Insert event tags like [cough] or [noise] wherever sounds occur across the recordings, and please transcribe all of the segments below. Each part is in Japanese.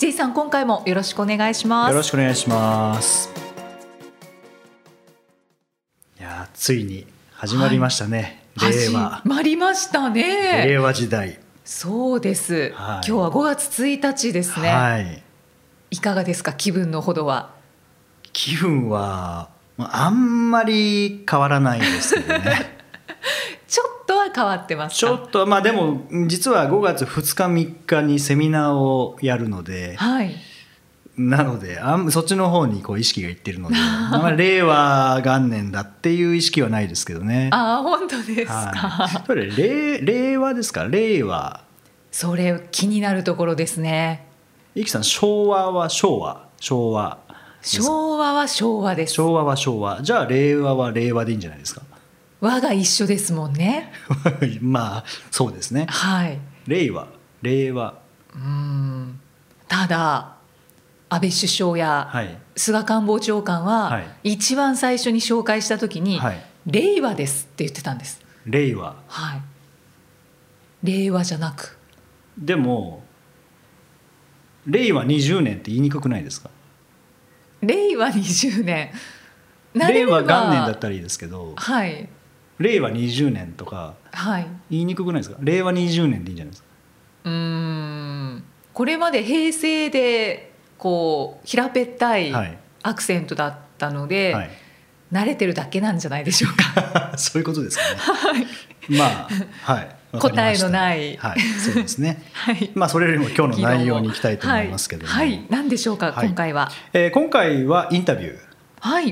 J さん今回もよろしくお願いします。よろしくお願いします。いやついに始まりましたね、はい、令和。始まりましたね。令和時代。そうです、はい、今日は5月1日ですね、はい、いかがですか？気分のほどは。気分はあんまり変わらないですけどね。[laughs] [laughs] ちょっとは変わってますちょっとまあでも実は5月2日3日にセミナーをやるので、はい、なのであんそっちの方にこう意識がいってるので [laughs] まあ令和元年だっていう意識はないですけどね。[laughs] ああ本当ですか、はい、それ令令和ですか？令和。それ気になるところですね。いきさん昭和は昭和？昭和昭和は昭和です。昭和は昭和。じゃあ令和は令和でいいんじゃないですか？和が一緒ですもんね。[laughs] まあそうですね。はい。令和令和うん。ただ安倍首相や菅官房長官は一番最初に紹介した時に「令和です」って言ってたんです。令和はい。令和じゃなく。でも令和20年って言いにくくないですか？令和20年。令和元年だったらいいですけど、はい、令和20年とか、はい、言いにくくないですか？令和20年でいいんじゃないですか？うん。これまで平成でこう平べったいアクセントだったので、はい、慣れてるだけなんじゃないでしょうか。[laughs] そういうことですかね、はい、まあはい。答えのない、はい、そうですね。はい、まあそれよりも今日の内容にいきたいと思いますけども、はい、はい、何でしょうか、今回は、えー、今回はインタビュー。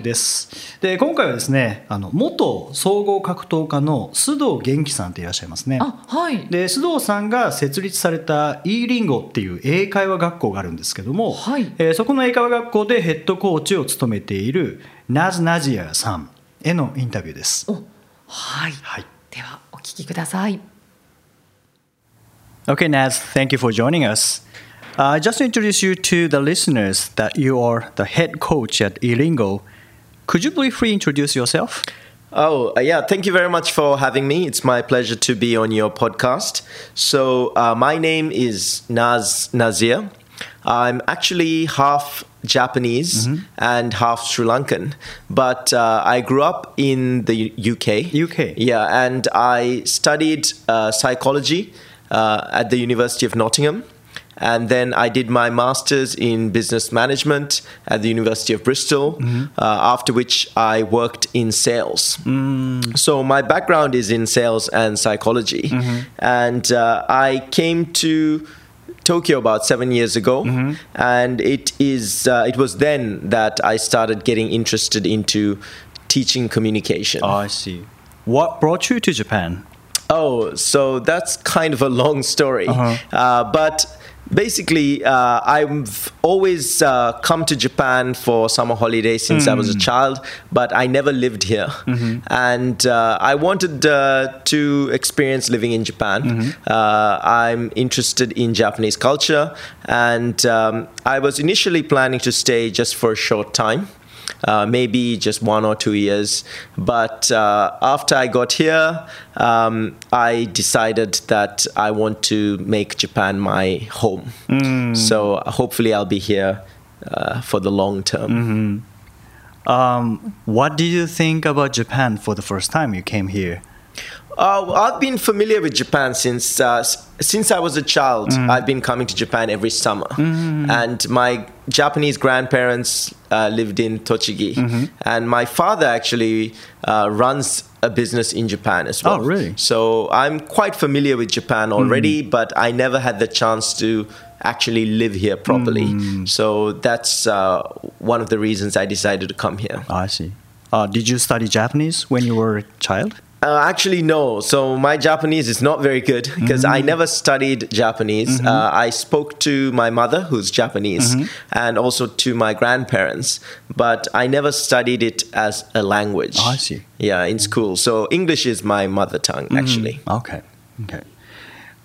です、はい、で今回はですねあの元総合格闘家の須藤元気さんっていらっしゃいますね、はい、で須藤さんが設立された e リンゴっていう英会話学校があるんですけども、はい、えー、そこの英会話学校でヘッドコーチを務めているナズ・ナジアさんへのインタビューです。はい、はい、ではお聞きください。Okay, Naz, thank you for joining us. Uh, just introduce you to the listeners that you are the head coach at Elingo. Could you briefly introduce yourself? Oh, uh, yeah. Thank you very much for having me. It's my pleasure to be on your podcast. So, uh, my name is Naz Nazir. I'm actually half Japanese mm-hmm. and half Sri Lankan, but uh, I grew up in the UK. UK. Yeah, and I studied uh, psychology uh, at the University of Nottingham. And then I did my master's in business management at the University of Bristol, mm-hmm. uh, after which I worked in sales. Mm. So my background is in sales and psychology. Mm-hmm. And uh, I came to Tokyo about seven years ago, mm-hmm. and it is uh, it was then that I started getting interested into teaching communication. Oh, I see. What brought you to Japan? Oh, so that's kind of a long story. Uh-huh. Uh, but basically, uh, I've always uh, come to Japan for summer holidays since mm. I was a mm. child, but I never lived here. Mm-hmm. And uh, I wanted uh, to experience living in Japan. Mm-hmm. Uh, I'm interested in Japanese culture, and um, I was initially planning to stay just for a short time uh, maybe just one or two years. But uh, after I got here, um, I decided that I want to make Japan my home. Mm. So hopefully, I'll be here uh, for the long term. Mm-hmm. Um, what did you think about Japan for the first time you came here? Uh, I've been familiar with Japan since uh, since I was a child. Mm. I've been coming to Japan every summer, mm. and my Japanese grandparents uh, lived in Tochigi, mm-hmm. and my father actually uh, runs a business in Japan as well. Oh, really? So I'm quite familiar with Japan already, mm. but I never had the chance to actually live here properly. Mm. So that's uh, one of the reasons I decided to come here. Oh, I see. Uh, did you study Japanese when you were a child? Uh, actually, no. So my Japanese is not very good because mm-hmm. I never studied Japanese. Mm-hmm. Uh, I spoke to my mother, who's Japanese, mm-hmm. and also to my grandparents, but I never studied it as a language. Oh, I see. Yeah, in school. So English is my mother tongue, mm-hmm. actually. Okay. Okay.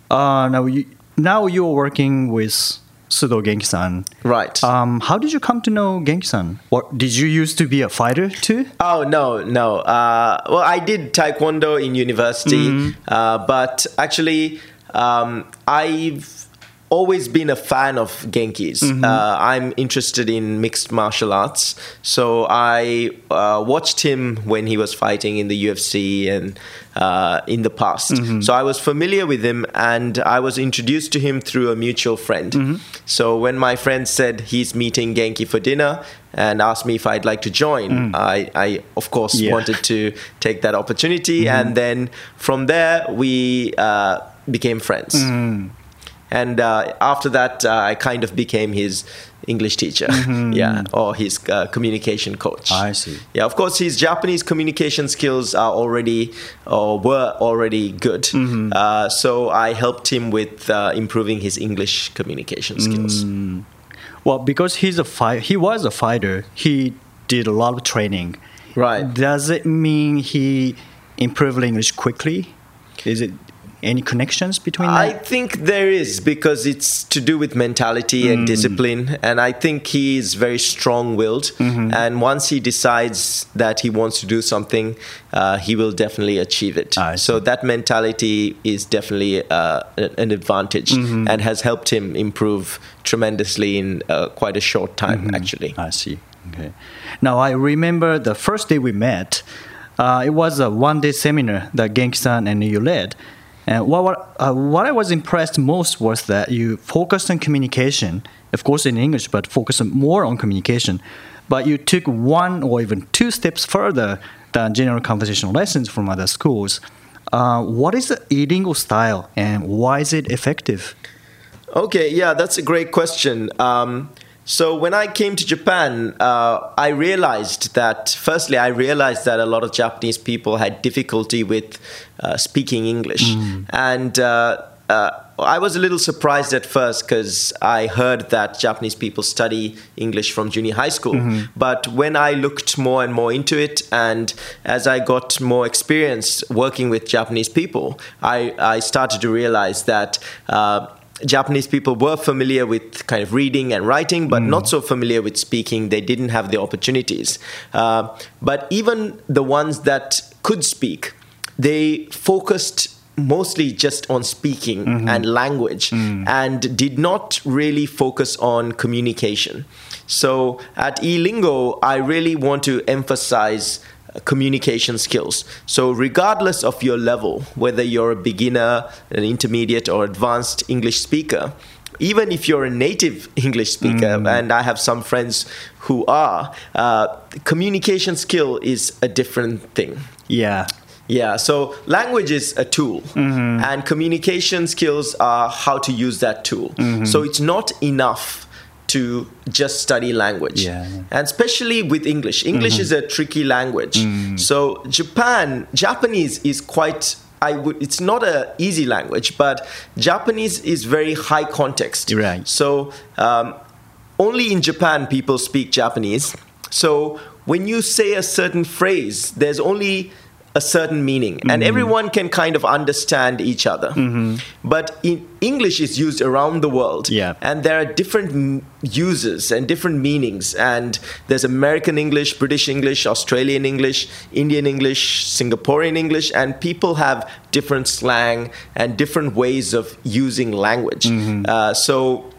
Uh, now you now you're working with Sudo Genki-san. Right. Um, how did you come to know Genki-san? Or did you used to be a fighter too? Oh no, no. Uh, well, I did Taekwondo in university, mm-hmm. uh, but actually, um, I've always been a fan of Genki's. Mm-hmm. Uh, I'm interested in mixed martial arts, so I uh, watched him when he was fighting in the UFC and uh, in the past. Mm-hmm. So I was familiar with him, and I was introduced to him through a mutual friend. Mm-hmm. So when my friend said he's meeting Genki for dinner, and asked me if I'd like to join. Mm. I, I, of course, yeah. wanted to take that opportunity, mm-hmm. and then from there we uh, became friends. Mm and uh, after that, uh, I kind of became his English teacher, [laughs] mm-hmm. yeah, or his uh, communication coach. I see. Yeah, of course, his Japanese communication skills are already or were already good. Mm-hmm. Uh, so I helped him with uh, improving his English communication skills. Mm. Well, because he's a fight, he was a fighter. He did a lot of training. Right. Does it mean he improved English quickly? Is it any connections between that? I think there is because it's to do with mentality mm. and discipline. And I think he is very strong willed. Mm-hmm. And once he decides that he wants to do something, uh, he will definitely achieve it. So that mentality is definitely uh, an advantage mm-hmm. and has helped him improve tremendously in uh, quite a short time, mm-hmm. actually. I see. Okay. Now, I remember the first day we met. Uh, it was a one day seminar that Genki-san and you led. And what what, uh, what I was impressed most was that you focused on communication, of course in English, but focused more on communication. But you took one or even two steps further than general conversational lessons from other schools. Uh, what is the e-lingo style, and why is it effective? Okay, yeah, that's a great question. Um, so when I came to Japan, uh, I realized that firstly, I realized that a lot of Japanese people had difficulty with uh, speaking English, mm. and uh, uh I was a little surprised at first because I heard that Japanese people study English from junior high school. Mm-hmm. But when I looked more and more into it, and as I got more experience working with Japanese people, I, I started to realize that uh, Japanese people were familiar with kind of reading and writing, but mm. not so familiar with speaking. They didn't have the opportunities. Uh, but even the ones that could speak, they focused mostly just on speaking mm-hmm. and language mm. and did not really focus on communication. So at eLingo, I really want to emphasize communication skills. So, regardless of your level, whether you're a beginner, an intermediate, or advanced English speaker, even if you're a native [laughs] English speaker, mm. and I have some friends who are, uh, communication skill is a different thing. Yeah. Yeah, so language is a tool, mm-hmm. and communication skills are how to use that tool. Mm-hmm. So it's not enough to just study language. Yeah, And especially with English. English mm-hmm. is a tricky language. Mm. So Japan, Japanese is quite I would it's not an easy language, but Japanese is very high context. Right. So um, only in Japan people speak Japanese. So when you say a certain phrase, there's only a certain meaning and mm-hmm. everyone can kind of understand each other mm-hmm. but in english is used around the world yeah. and there are different uses and different meanings and there's american english british english australian english indian english singaporean english and people have different slang and different ways of using language mm-hmm. uh, so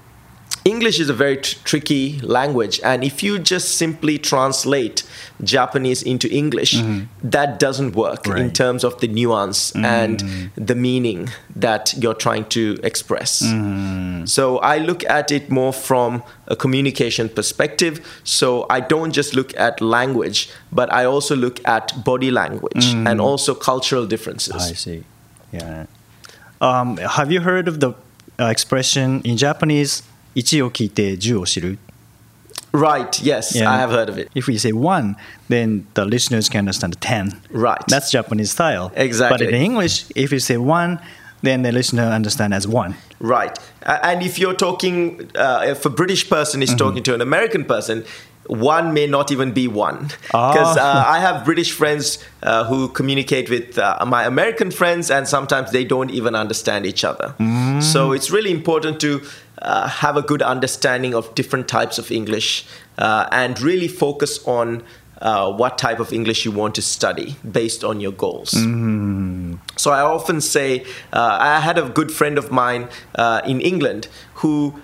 English is a very tr- tricky language, and if you just simply translate Japanese into English, mm-hmm. that doesn't work right. in terms of the nuance mm-hmm. and the meaning that you're trying to express. Mm-hmm. So I look at it more from a communication perspective. So I don't just look at language, but I also look at body language mm-hmm. and also cultural differences. I see. Yeah. Um, have you heard of the uh, expression in Japanese? 1を聞いて10を知る Right, yes, yeah. I have heard of it. If we say one, then the listeners can understand 10. Right. That's Japanese style. Exactly. But in English, if you say one, then the listener understand as one. Right. And if you're talking, uh, if a British person is mm-hmm. talking to an American person, one may not even be one because ah. uh, I have British friends uh, who communicate with uh, my American friends, and sometimes they don't even understand each other. Mm. So it's really important to uh, have a good understanding of different types of English uh, and really focus on. Uh, what type of English you want to study based on your goals. Mm. So I often say, I had a good friend of mine in England who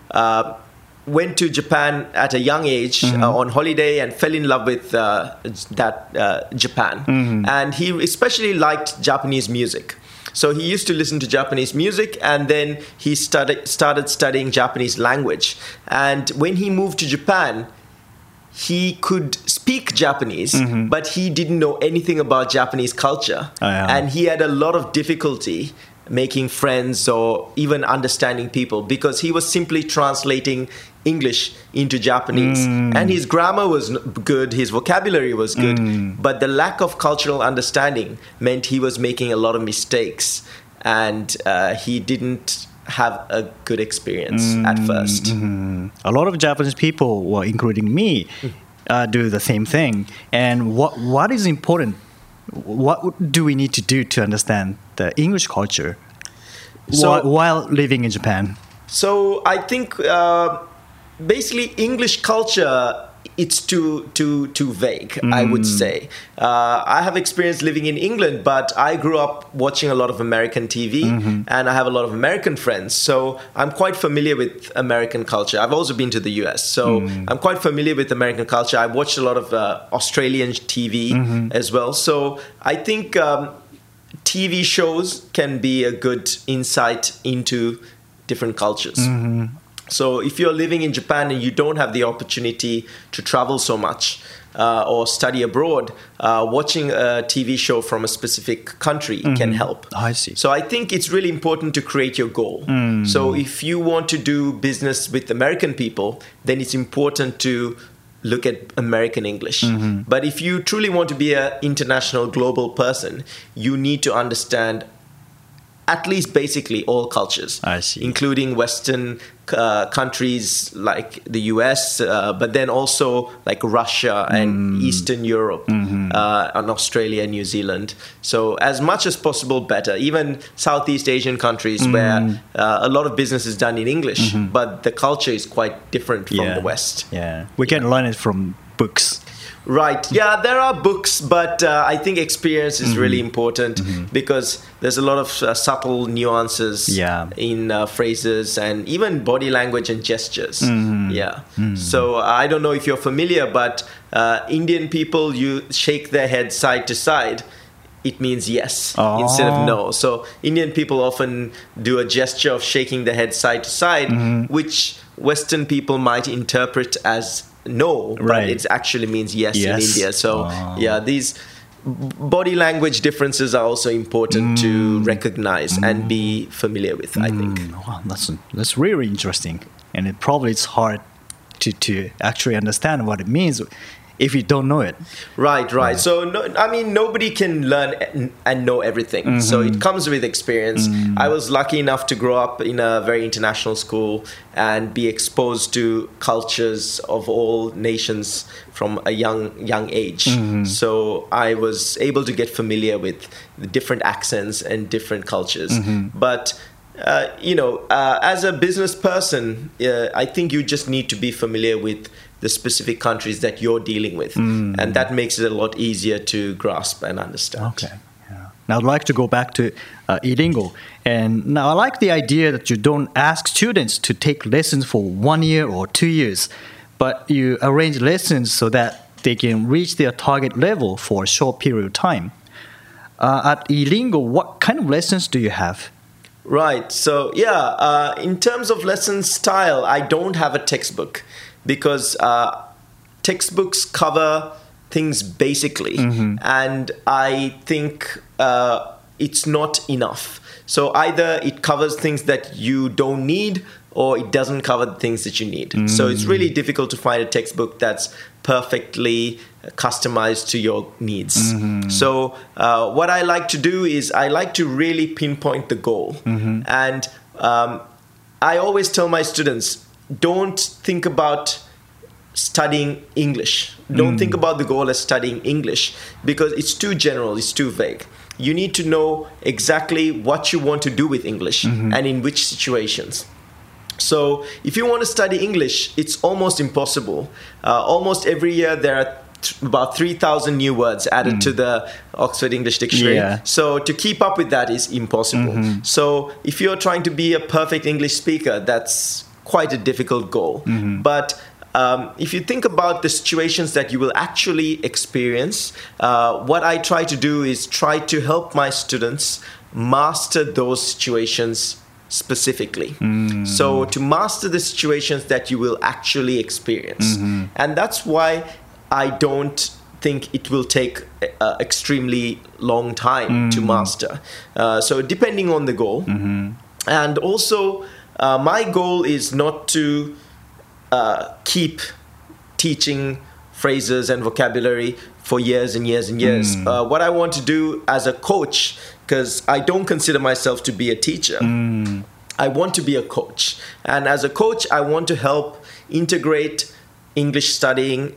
went to Japan at a young age mm-hmm. uh, on holiday and fell in love with uh, that uh, Japan. Mm-hmm. And he especially liked Japanese music. So he used to listen to Japanese music and then he started, started studying Japanese language. And when he moved to Japan, he could speak Japanese, mm-hmm. but he didn't know anything about Japanese culture. Oh, yeah. And he had a lot of difficulty making friends or even understanding people because he was simply translating English into Japanese. Mm. And his grammar was good, his vocabulary was good, mm. but the lack of cultural understanding meant he was making a lot of mistakes and uh, he didn't have a good experience mm. at 1st mm-hmm. A lot of Japanese people, well, including me, uh, do the same thing. And what what is important? What do we need to do to understand the English culture so, while, while living in Japan? So I think. Uh, basically English culture it's too too too vague mm. i would mm. say uh, i have experience living in england but i grew up watching a lot of american tv mm-hmm. and i have a lot of american friends so i'm quite familiar with american culture i've also been to the us so mm. i'm quite familiar with american culture i've watched a lot of uh, australian tv mm-hmm. as well so i think um, tv shows can be a good insight into different cultures mm-hmm. So if you're living in Japan and you don't have the opportunity to travel so much uh, or study abroad, uh, watching a TV show from a specific country mm-hmm. can help. I see. So I think it's really important to create your goal. Mm. So if you want to do business with American people, then it's important to look at American English. Mm-hmm. But if you truly want to be an international global person, you need to understand at least basically all cultures, including Western uh, countries like the US, uh, but then also like Russia and mm. Eastern Europe mm-hmm. uh, and Australia and New Zealand. So, as much as possible, better. Even Southeast Asian countries mm. where uh, a lot of business is done in English, mm-hmm. but the culture is quite different from yeah. the West. Yeah, we can learn it from books. Right. Yeah, there are books, but uh, I think experience is mm-hmm. really important mm-hmm. because there's a lot of uh, subtle nuances yeah. in uh, phrases and even body language and gestures. Mm-hmm. Yeah. Mm-hmm. So I don't know if you're familiar, but uh, Indian people, you shake their head side to side. It means yes oh. instead of no. So Indian people often do a gesture of shaking their head side to side, mm-hmm. which Western people might interpret as no, right. but it actually means yes, yes. in India. So oh. yeah, these body language differences are also important mm. to recognize mm. and be familiar with. I think. Mm. Wow, that's that's really interesting, and it probably it's hard to to actually understand what it means if you don't know it. Right, right. So, no, I mean, nobody can learn and know everything. Mm-hmm. So, it comes with experience. Mm. I was lucky enough to grow up in a very international school and be exposed to cultures of all nations from a young young age. Mm-hmm. So, I was able to get familiar with the different accents and different cultures. Mm-hmm. But uh, you know, uh, as a business person, uh, I think you just need to be familiar with the specific countries that you're dealing with. Mm. And that makes it a lot easier to grasp and understand. Okay. Yeah. Now, I'd like to go back to uh, Ilingo. And now I like the idea that you don't ask students to take lessons for one year or two years, but you arrange lessons so that they can reach their target level for a short period of time. Uh, at Ilingo, what kind of lessons do you have? Right. So, yeah, uh, in terms of lesson style, I don't have a textbook because uh, textbooks cover things basically, mm-hmm. and I think uh, it's not enough. So either it covers things that you don't need or it doesn't cover the things that you need. Mm. So it's really difficult to find a textbook that's perfectly customized to your needs. Mm-hmm. So uh, what I like to do is I like to really pinpoint the goal. Mm-hmm. And um, I always tell my students, don't think about studying English. Don't mm. think about the goal as studying English because it's too general, it's too vague. You need to know exactly what you want to do with English mm-hmm. and in which situations. So, if you want to study English, it's almost impossible. Uh, almost every year, there are th- about 3,000 new words added mm. to the Oxford English Dictionary. Yeah. So, to keep up with that is impossible. Mm-hmm. So, if you're trying to be a perfect English speaker, that's quite a difficult goal. Mm-hmm. But um, if you think about the situations that you will actually experience, uh, what I try to do is try to help my students master those situations specifically. Mm. So, to master the situations that you will actually experience. Mm-hmm. And that's why I don't think it will take uh, extremely long time mm. to master. Uh, so, depending on the goal. Mm-hmm. And also, uh, my goal is not to uh, keep teaching phrases and vocabulary for years and years and years. Mm. Uh, what I want to do as a coach, because I don't consider myself to be a teacher, mm. I want to be a coach. And as a coach, I want to help integrate English studying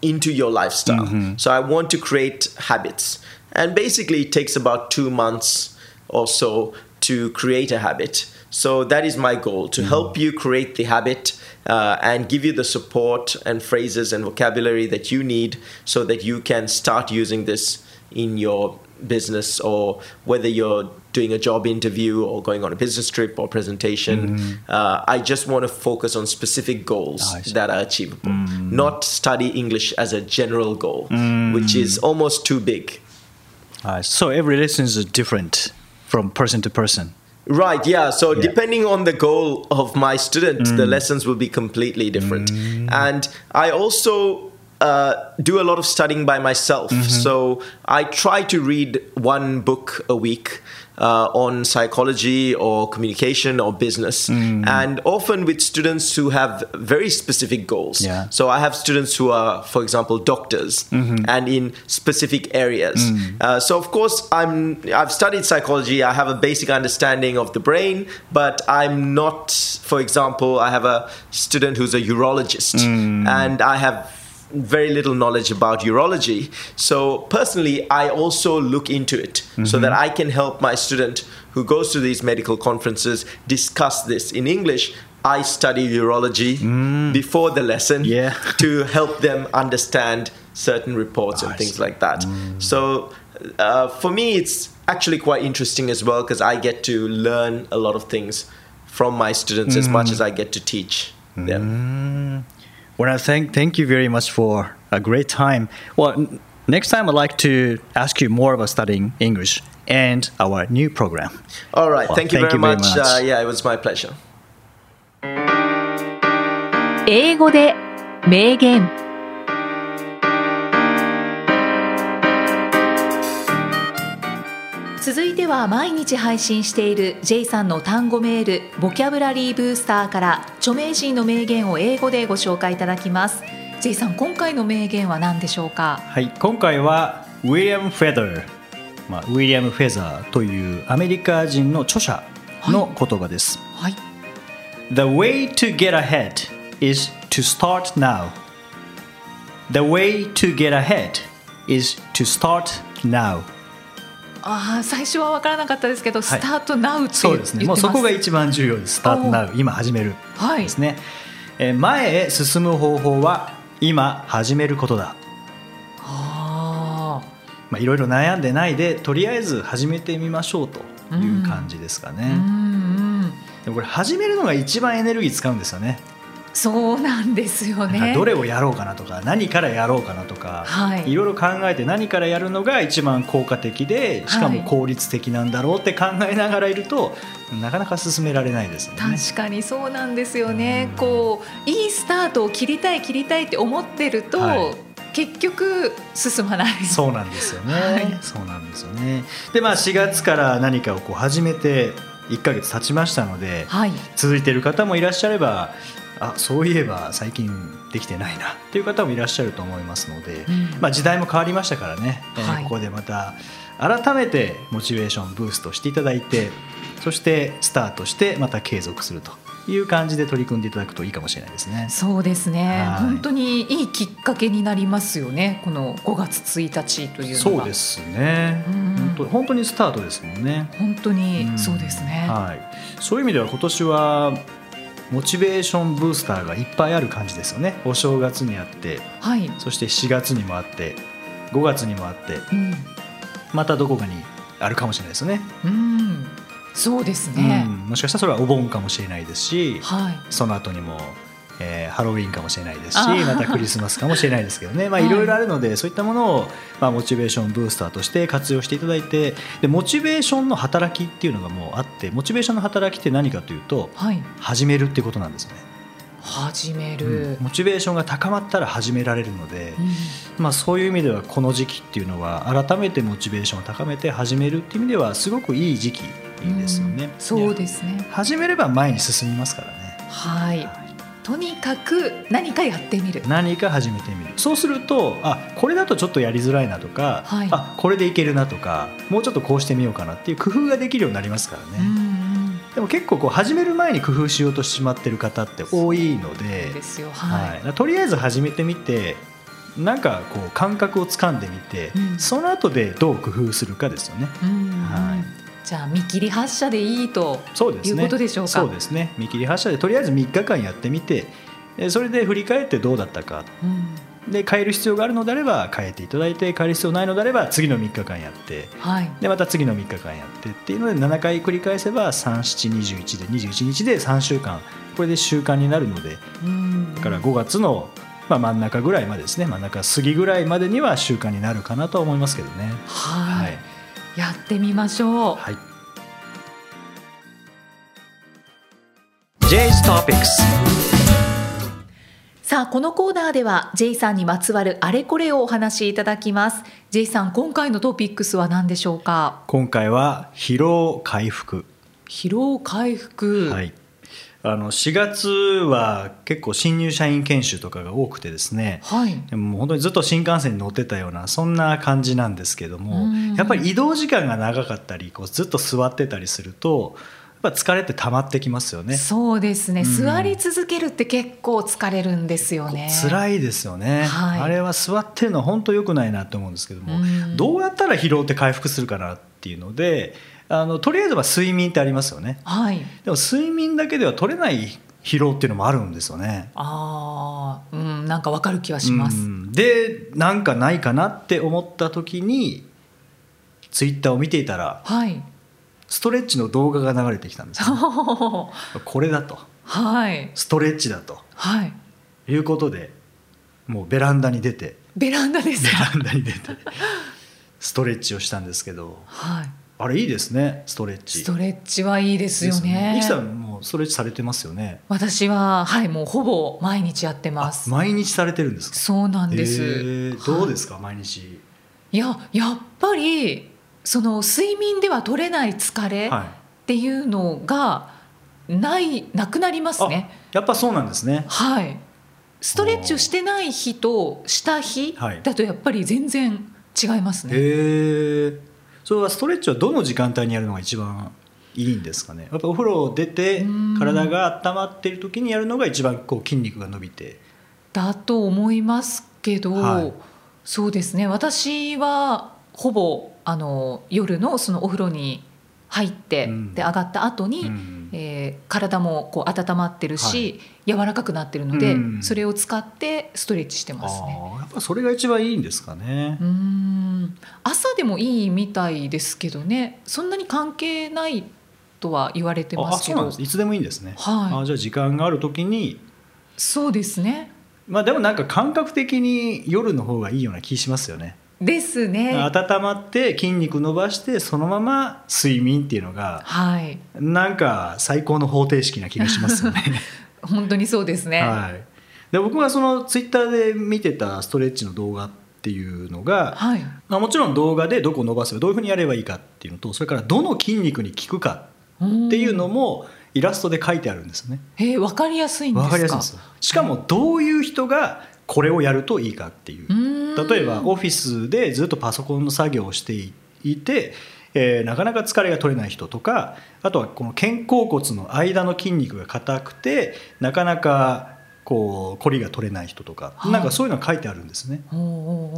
into your lifestyle. Mm-hmm. So I want to create habits. And basically, it takes about two months or so to create a habit. So that is my goal to mm-hmm. help you create the habit uh, and give you the support and phrases and vocabulary that you need so that you can start using this in your business or whether you're doing a job interview or going on a business trip or presentation. Mm. Uh, I just want to focus on specific goals oh, that are achievable, mm. not study English as a general goal, mm. which is almost too big. so every lesson is different from person to person. Right, yeah. So yeah. depending on the goal of my student, mm. the lessons will be completely different. Mm. And I also uh, do a lot of studying by myself. Mm-hmm. So I try to read one book a week uh, on psychology or communication or business, mm. and often with students who have very specific goals. Yeah. So I have students who are, for example, doctors, mm-hmm. and in specific areas. Mm. Uh, so of course, I'm I've studied psychology. I have a basic understanding of the brain, but I'm not. For example, I have a student who's a urologist, mm. and I have very little knowledge about urology. So personally, I also look into it mm-hmm. so that I can help my student who goes to these medical conferences discuss this in English. I study urology mm. before the lesson yeah. [laughs] to help them understand certain reports oh, and things like that. Mm. So uh, for me, it's actually quite interesting as well because I get to learn a lot of things from my students mm. as much mm. as I get to teach them. Mm. Well, thank thank you very much for a great time. Well, next time I'd like to ask you more about studying English and our new program. All right. Well, thank, you, thank very, you very much. much. Uh, yeah, it was my pleasure. 英語で名言 続いては毎日配信している J さんの単語メールボキャブラリーブースターから著名人の名言を英語でご紹介いただきます。J さん今回の名言は何でしょうか？はい今回はウィリアム・フェザー、まあ、ウィリアム・フェザーというアメリカ人の著者の言葉です、はい、はい、The way to get ahead is to start now. The way to get ahead is to start now ああ最初は分からなかったですけど、スタートナウってそうですね。もうそこが一番重要です。スタートナウ今始める。ですね、はい、え前へ進む方法は今始めることだ。あまあいろいろ悩んでないでとりあえず始めてみましょうという感じですかね、うんうん、でもこれ始めるのが一番エネルギー使うんですよねそうなんですよね。どれをやろうかなとか何からやろうかなとか、はい、いろいろ考えて何からやるのが一番効果的でしかも効率的なんだろうって考えながらいると、はい、なかなか進められないですね。確かにそうなんですよね、うこういいスタートを切りたい切りたいって思ってると、はい。結局進まない。そうなんですよね、はい、そうなんですよね。でまあ4月から何かをこう始めて1か月経ちましたので、はい、続いている方もいらっしゃればあそういえば最近できてないなっていう方もいらっしゃると思いますので、うん、まあ、時代も変わりましたからね、はい、ここでまた改めてモチベーションブーストしていただいてそしてスタートしてまた継続するという感じで取り組んでいただくといいかもしれないですね。そうですね。本当にいいきっかけになりますよね。この5月1日というそうですね。本当本当にスタートですもんね。本当にそうですね。はい。そういう意味では今年はモチベーションブースターがいっぱいある感じですよね。お正月にあって、はい、そして4月にもあって、5月にもあって、うん、またどこかにあるかもしれないですよね。うん。そうですね、うん、もしかしたらそれはお盆かもしれないですし、はい、その後にも、えー、ハロウィンかもしれないですしまたクリスマスかもしれないですけどね。[laughs] いろいろあるので、はい、そういったものを、まあ、モチベーションブースターとして活用していただいてでモチベーションの働きっていうのがもうあってモチベーションの働きって何かというと、はい、始めるってことなんですね。始める、うん、モチベーションが高まったら始められるので、うん、まあ、そういう意味ではこの時期っていうのは改めてモチベーションを高めて始めるっていう意味ではすごくいい時期ですよね。そうですね。始めれば前に進みますからね。はい、とにかく何かやってみる。何か始めてみる。そうするとあこれだとちょっとやりづらいなとか、はい、あこれでいけるなとかもうちょっとこうしてみようかなっていう工夫ができるようになりますからね。でも結構こう始める前に工夫しようとしまってる方って多いのではい、とりあえず始めてみてなんかこう感覚をつかんでみて、うん、その後でどう工夫するかですよね。はいじゃあ見切り発車でいいとそうです、ね、いうことでしょうか？そうですね。見切り発車でとりあえず3日間やってみてそれで振り返ってどうだったか、うん、で変える必要があるのであれば変えていただいて変える必要ないのであれば次の3日間やって、はい、でまた次の3日間やってっていうので7回繰り返せば3721で21日で3週間。これで習慣になるので、うん、だから5月のまあ、真ん中ぐらいまでですね。真ん中過ぎぐらいまでには習慣になるかなと思いますけどね。はい、はいやってみましょう。はい。J's Topics さあこのコーナーでは J さんにまつわるあれこれをお話しいただきます。J さん今回のトピックスは何でしょうか？今回は疲労回復。疲労回復。はいあの4月は結構新入社員研修とかが多くてですね、はい、でも本当にずっと新幹線に乗ってたようなそんな感じなんですけどもやっぱり移動時間が長かったりこうずっと座ってたりするとやっぱ疲れって溜まってきますよね。そうですね、うん、座り続けるって結構疲れるんですよね。辛いですよね。はい、あれは座ってるのは本当良くないなと思うんですけども、どうやったら疲労って回復するかなっていうので、あのとりあえずは睡眠ってありますよね、はい、でも睡眠だけでは取れない疲労っていうのもあるんですよね。ああうんなんかわかる気はします、でなんかないかなって思った時にツイッターを見ていたら、はい、ストレッチの動画が流れてきたんです、ね、[laughs] これだと、はい、ストレッチだと、はい、いうことでもうベランダに出て。ベランダですベランダに出て。ストレッチをしたんですけど、はい、あれいいですねストレッチ。ストレッチはいいですよね。ね。さんもストレッチされてますよね。私ははいもうほぼ毎日やってます。毎日されてるんですか？そうなんです、えー、どうですか、はい、毎日？いややっぱりその睡眠では取れない疲れっていうのがないなくなりますね。やっぱそうなんですね。はい。ストレッチをしてない日とした日だとやっぱり全然違いますね、へえそれはストレッチはどの時間帯にやるのが一番いいんですかね？やっぱお風呂出て体が温まっている時にやるのが一番こう筋肉が伸びて。だと思いますけど、はい、そうですね。私はほぼあの夜のそのお風呂に入って、うん、で上がった後に、うん、えー、体もこう温まってるし、はい、柔らかくなってるので、うん、それを使ってストレッチしてますね。やっぱそれが一番いいんですかね。うん朝でもいいみたいですけどねそんなに関係ないとは言われてますけどいつでもいいんですね。はい、あじゃあ時間がある時にそうですね。まあでもなんか感覚的に夜の方がいいような気しますよね。ですね。温まって筋肉伸ばしてそのまま睡眠っていうのが、はい、なんか最高の方程式な気がしますよね。[laughs] 本当にそうですね、はい、で僕はそのツイッターで見てたストレッチの動画っていうのが、はい、まあ、もちろん動画でどこ伸ばせばどういうふうにやればいいかっていうのとそれからどの筋肉に効くかっていうのもイラストで書いてあるんですね。えー、分かりやすいんですか？分かりやすいですしかもどういう人がこれをやるといいかっていう例えばオフィスでずっとパソコンの作業をしていて、えー、なかなか疲れが取れない人とかあとはこの肩甲骨の間の筋肉が硬くてなかなかこう凝りが取れない人とか、はなんかそういうのが書いてあるんですね。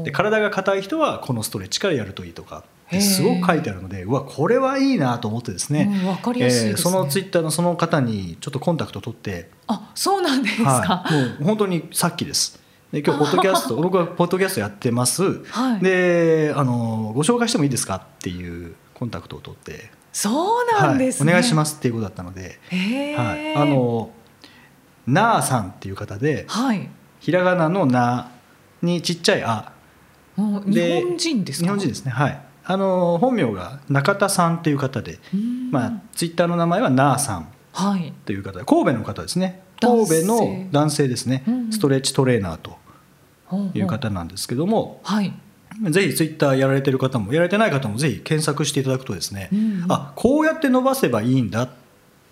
で体が硬い人はこのストレッチからやるといいとかすごく書いてあるのでうわこれはいいなと思ってですね、そのツイッターのその方にちょっとコンタクト取って。あそうなんですか、はい、もう本当にさっきです。で今日ポッドキャスト [laughs] 僕はポッドキャストやってます、はい、であのご紹介してもいいですかっていうコンタクトを取って。そうなんです、ね。はい、お願いしますっていうことだったので、はい、あのなあさんっていう方で、はい、ひらがなのなにちっちゃいあ。日本人です日本人ですね。はい。あの本名が中田さんっていう方で、まあ、ツイッターの名前はなあさんという方で、神戸の方ですね。神戸の男性。ですね、ストレッチトレーナーという方なんですけども、はい、ぜひツイッターやられてる方もやられてない方もぜひ検索していただくとですね、うん、あこうやって伸ばせばいいんだっ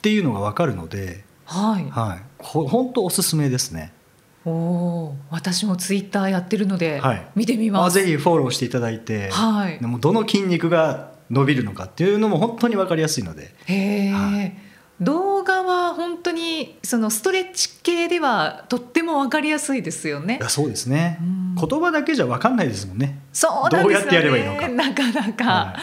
ていうのが分かるので、はい。はい、本当おすすめですね。おお、私もツイッターやってるので見てみます。はい、ぜひフォローしていただいて、はい、でもどの筋肉が伸びるのかっていうのも本当に分かりやすいので。へえ、はい、動画は本当にそのストレッチ系ではとっても分かりやすいですよね。いやそうですね。言葉だけじゃ分かんないですもんね。そうどうやってやればいいのか。なかなか。はい、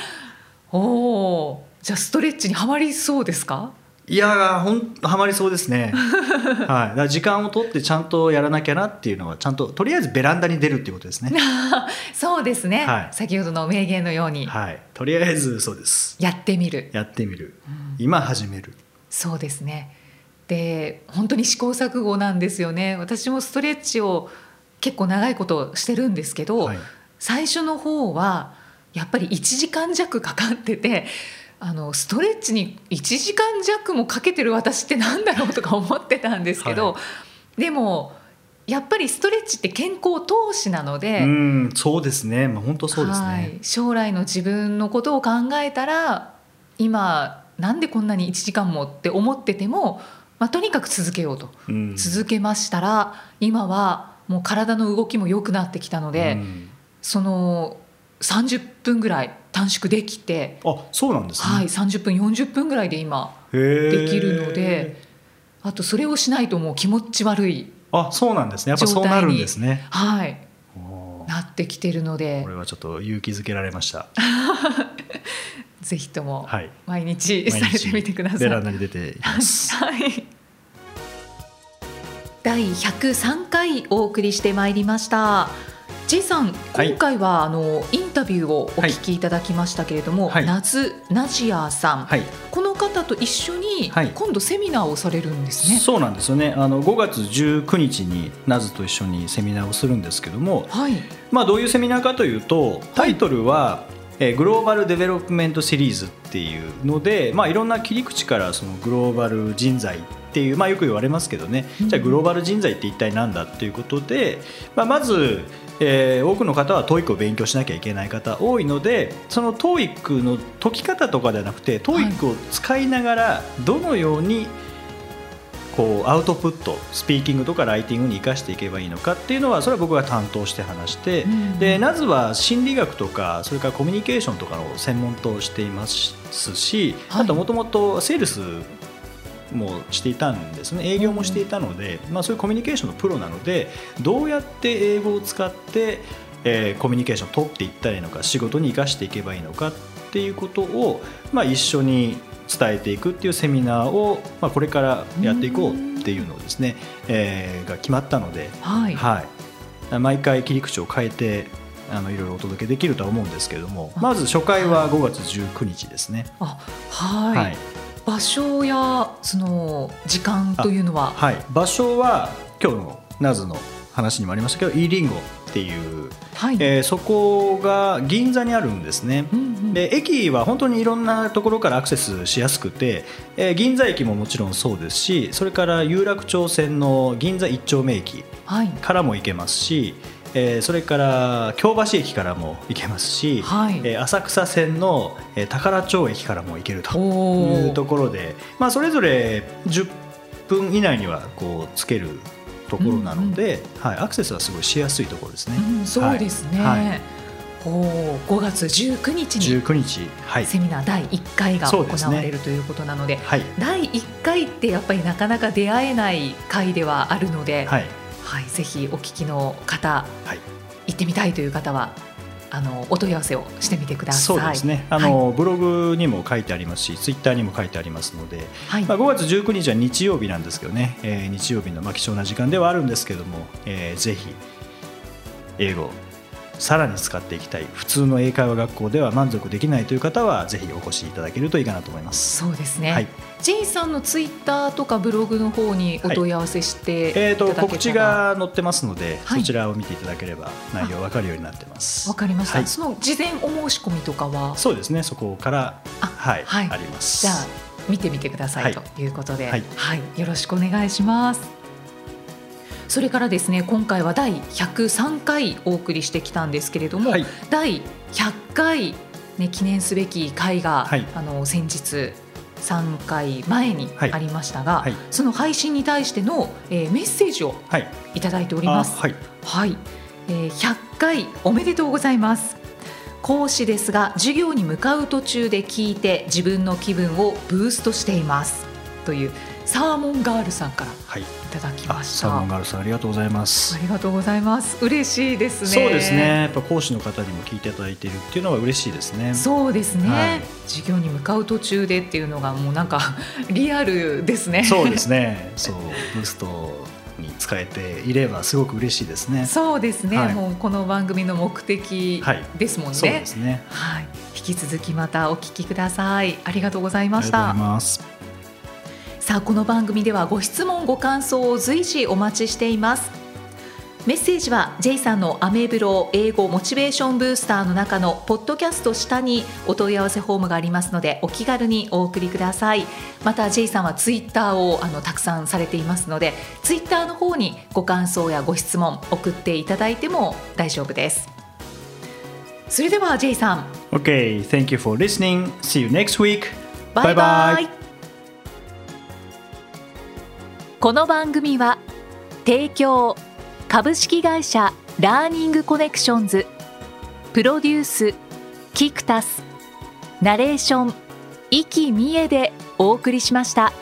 おお、じゃあストレッチにはまりそうですか？いやほんはまりそうですね、[laughs] はい、だ時間を取ってちゃんとやらなきゃなっていうのはちゃんととりあえずベランダに出るっていうことですね。[laughs] そうですね、はい、先ほどの名言のように、はい、とりあえずそうです。やってみる。やってみる、うん、今始めるそうですね。で本当に試行錯誤なんですよね。私もストレッチを結構長いことしてるんですけど、はい、最初の方はやっぱり1時間弱かかっててあのストレッチに1時間弱もかけてる私ってなんだろうとか思ってたんですけど、はい、でもやっぱりストレッチって健康投資なのでうんそうですね、まあ、本当そうですね、はい、将来の自分のことを考えたら今なんでこんなに1時間もって思ってても、まあ、とにかく続けようと、うん、続けましたら今はもう体の動きも良くなってきたので、うん、その30分ぐらい短縮できてあそうなんですね、はい、30分40分ぐらいで今できるのであとそれをしないともう気持ち悪いあそうなんですね。やっぱそうなるんですね。はいなってきてるので。これはちょっと勇気づけられました [laughs] ぜひとも毎日されてみてください、ベランダに出ていきます、はい、第103回お送りしてまいりました。J さん、今回は、あのインタビューをお聞きいただきましたけれども、はい、ナズナジアさん、はい、この方と一緒に今度セミナーをされるんですね。そうなんですよね。あの5月19日にナズと一緒にセミナーをするんですけども、はい、まあどういうセミナーかというと、タイトルは、え Global Development Series っていうので、まあ、いろんな切り口からそのグローバル人材っていう、まあ、よく言われますけどね、じゃあグローバル人材って一体何だっていうことで、まあ、まずえー、多くの方は TOEIC を勉強しなきゃいけない方多いのでその TOEIC の解き方とかではなくて TOEIC を使いながらどのようにこうアウトプットスピーキングとかライティングに生かしていけばいいのかっていうのはそれは僕が担当して話して、でなぜは心理学とかそれからコミュニケーションとかの専門としていますし、あともともとセールスもしていたんですね。営業もしていたので、まあ、そういうコミュニケーションのプロなのでどうやって英語を使って、えー、コミュニケーションを取っていったらいいのか仕事に生かしていけばいいのかっていうことを、まあ、一緒に伝えていくっていうセミナーを、まあ、これからやっていこうっていうのをですね、えー、が決まったので、はい、はい、毎回切り口を変えてあのいろいろお届けできるとは思うんですけれどもまず初回は5月19日ですね。あはい、はい。場所やその時間というのは？はい。場所は今日のナズの話にもありましたけど e リンゴっていう、はい、えー、そこが銀座にあるんですね、うんうん、で駅は本当にいろんなところからアクセスしやすくて、えー、銀座駅ももちろんそうですしそれから有楽町線の銀座一丁目駅からも行けますし、はいえー、それから京橋駅からも行けますし、はい、えー、浅草線の、えー、宝町駅からも行けるというところで、まあ、それぞれ10分以内にはこうつけるところなので、うんうん、はい、アクセスはすごいしやすいところですね。うん、そうですね、はい。お5月19日に19日、はい、セミナー第1回が行われるということなので、ねはい、第1回ってやっぱりなかなか出会えない回ではあるので、はい、はい、ぜひお聞きの方、はい、行ってみたいという方はあのお問い合わせをしてみてください。そうですね。あの、はい、ブログにも書いてありますし、ツイッターにも書いてありますので、はい、まあ5月19日は日曜日なんですけどね、えー、日曜日のまあ貴重な時間ではあるんですけども、えー、ぜひ英語さらに使っていきたい。普通の英会話学校では満足できないという方はぜひお越しいただけるといいかなと思います。そうですね、はい、J さんのツイッターとかブログの方にお問い合わせして、はい、えーと、告知が載ってますので、はい、そちらを見ていただければ内容分かるようになってます。わかりました、その事前お申し込みとかは？そうですねそこからはい、あります。じゃあ見てみてくださいということで、はい、よろしくお願いしますそれからですね今回は第103回お送りしてきたんですけれども、はい、第100回、ね、記念すべき回が、はい、あの先日3回前にありましたが、はい、その配信に対しての、えー、メッセージをい。ただいております。はい、はい、えー、100回おめでとうございます。講師ですが授業に向かう途中で聞いて自分の気分をブーストしています。というサーモンガールさんからいただきました、はい、サーモンガールさんありがとうございますありがとうございます嬉しいですねそうですねやっぱ講師の方にも聞いていただいているっていうのは嬉しいですねそうですね、はい、授業に向かう途中でっていうのがもうなんか [laughs] リアルですねそうですね [laughs] そうブーストに使えていればすごく嬉しいですね。そうですね。はい、もうこの番組の目的ですもんね。はい、そうですね。はい。引き続きまたお聞きください。ありがとうございました。さあこの番組ではご質問ご感想を随時お待ちしています。メッセージは J さんのアメブロ英語モチベーションブースターの中のポッドキャスト下にお問い合わせフォームがありますのでお気軽にお送りください。また J さんはツイッターをあのたくさんされていますのでツイッターの方にご感想やご質問送っていただいても大丈夫です。それでは J さん。OK thank you for listening. See you next week. バイバこの番組は提供株式会社ラーニングコネクションズプロデュースキクタスナレーション生きみえでお送りしました。